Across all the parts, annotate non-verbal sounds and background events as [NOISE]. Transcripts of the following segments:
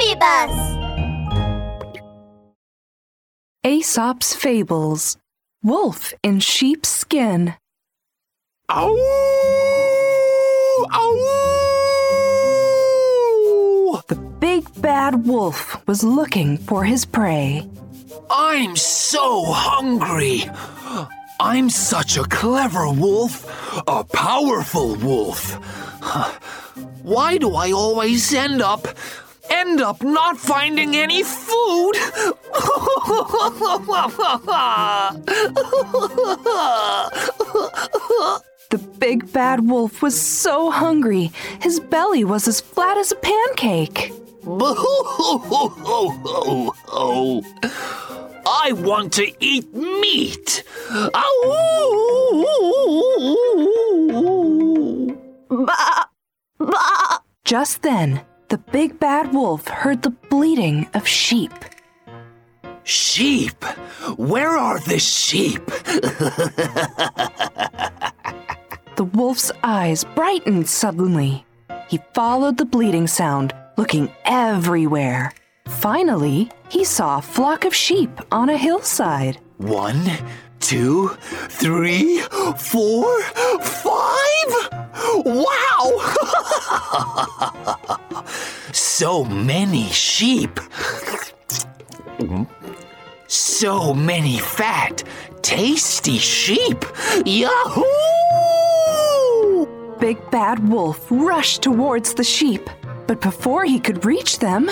BabyBus. Aesop's Fables Wolf in Sheep's Skin. Ow! Ow! The big bad wolf was looking for his prey. I'm so hungry. I'm such a clever wolf, a powerful wolf. Why do I always end up end up not finding any food? The big bad wolf was so hungry, his belly was as flat as a pancake. [LAUGHS] I want to eat meat. Just then, the big bad wolf heard the bleating of sheep. Sheep? Where are the sheep? The wolf's eyes brightened suddenly. He followed the bleating sound, looking everywhere. Finally, he saw a flock of sheep on a hillside. One, two, three, four, five! Wow! [LAUGHS] so many sheep. So many fat, tasty sheep. Yahoo! Big Bad Wolf rushed towards the sheep, but before he could reach them,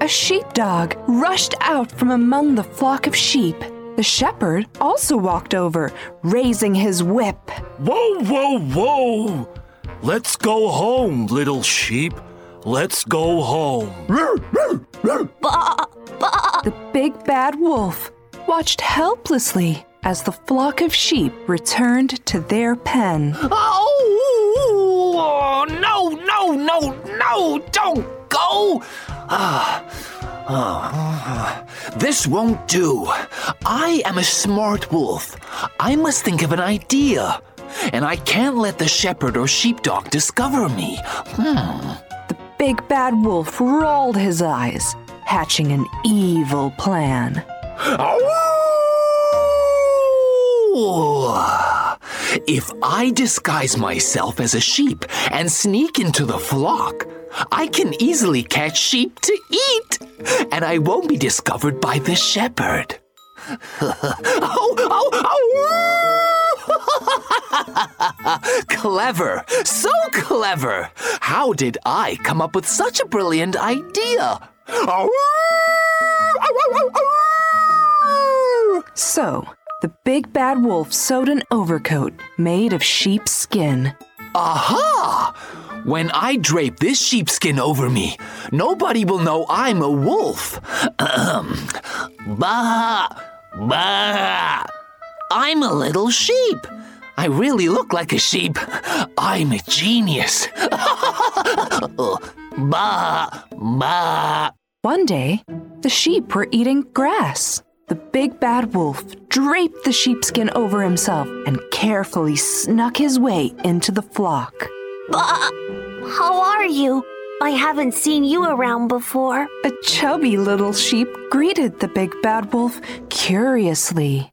a sheepdog rushed out from among the flock of sheep. The shepherd also walked over, raising his whip. Whoa, whoa, whoa! Let's go home, little sheep. Let's go home. The big bad wolf watched helplessly as the flock of sheep returned to their pen. Oh, no, no, no, no, don't go. Ah, ah, this won't do. I am a smart wolf. I must think of an idea. And I can't let the shepherd or sheepdog discover me. Hmm. The big bad wolf rolled his eyes, hatching an evil plan. If I disguise myself as a sheep and sneak into the flock, I can easily catch sheep to eat, and I won't be discovered by the shepherd. oh, oh, oh! [LAUGHS] clever, so clever. How did I come up with such a brilliant idea? So, the big bad wolf sewed an overcoat made of sheep's skin. Aha! When I drape this sheepskin over me, nobody will know I'm a wolf. Ahem. [CLEARS THROAT] bah! Bah! I'm a little sheep. I really look like a sheep. I'm a genius. [LAUGHS] bah! Bah! One day, the sheep were eating grass. The big bad wolf draped the sheepskin over himself and carefully snuck his way into the flock. Bah! How are you? I haven't seen you around before. A chubby little sheep greeted the big bad wolf curiously.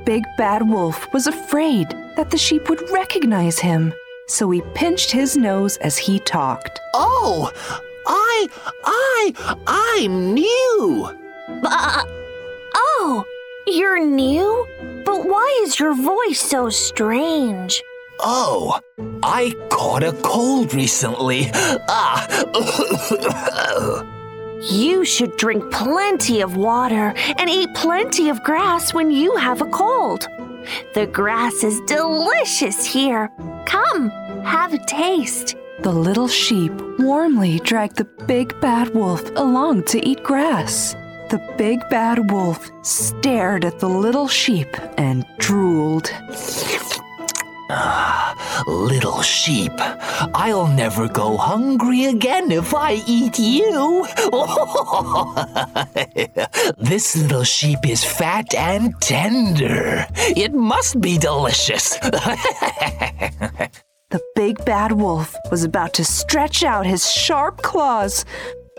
The big bad wolf was afraid that the sheep would recognize him, so he pinched his nose as he talked. Oh! I, I, I'm new. Bah! Oh, you're new? But why is your voice so strange? Oh, I caught a cold recently. Ah. [LAUGHS] You should drink plenty of water and eat plenty of grass when you have a cold. The grass is delicious here. Come, have a taste. The little sheep warmly dragged the big bad wolf along to eat grass. The big bad wolf stared at the little sheep and drooled. Ah, Little sheep, I'll never go hungry again if I eat you. [LAUGHS] this little sheep is fat and tender. It must be delicious. [LAUGHS] The big bad wolf was about to stretch out his sharp claws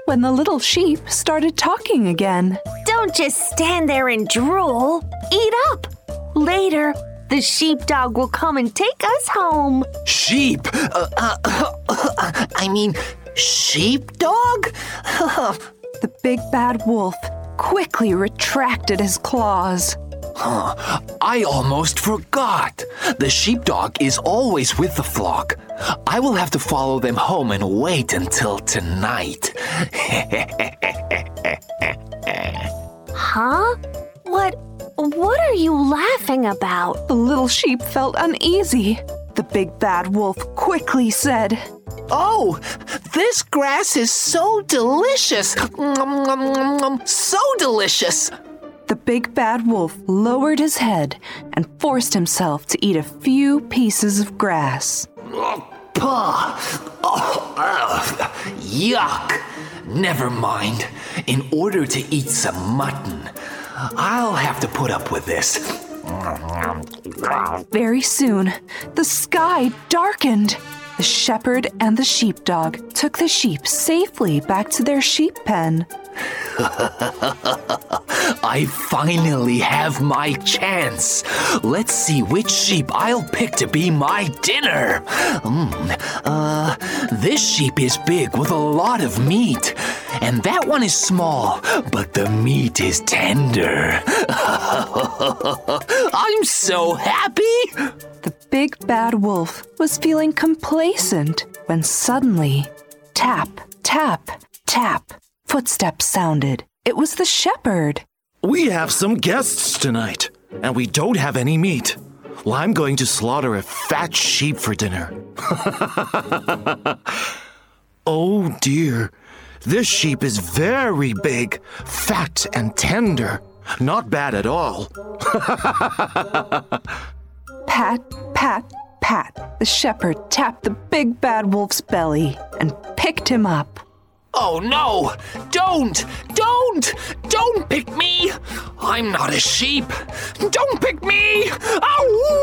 when the little sheep started talking again. Don't just stand there and drool. Eat up. Later, the sheepdog will come and take us home. Sheep? Uh, uh, I mean, sheepdog? The big bad wolf quickly retracted his claws. I almost forgot. The sheepdog is always with the flock. I will have to follow them home and wait until tonight. [LAUGHS] Huh? What what are you laughing about? The little sheep felt uneasy. The big bad wolf quickly said, Oh, this grass is so delicious. So delicious. The big bad wolf lowered his head and forced himself to eat a few pieces of grass. Oh, Puh. Oh, ugh. Yuck. Never mind. In order to eat some mutton, I'll have to put up with this. Very soon, the sky darkened. The shepherd and the sheepdog took the sheep safely back to their sheep pen. [LAUGHS] I finally have my chance. Let's see which sheep I'll pick to be my dinner. Mm, uh, this sheep is big with a lot of meat, and that one is small, but the meat is tender. [LAUGHS] I'm so happy. The big bad wolf was feeling complacent when suddenly, tap, tap, tap, footsteps sounded. It was the shepherd. We have some guests tonight, and we don't have any meat. Well, I'm going to slaughter a fat sheep for dinner. [LAUGHS] oh dear, this sheep is very big, fat, and tender. Not bad at all. [LAUGHS] Pat, pat, pat. The shepherd tapped the big bad wolf's belly and picked him up. Oh no! Don't! Don't! Don't pick me! I'm not a sheep! Don't pick me! Ow!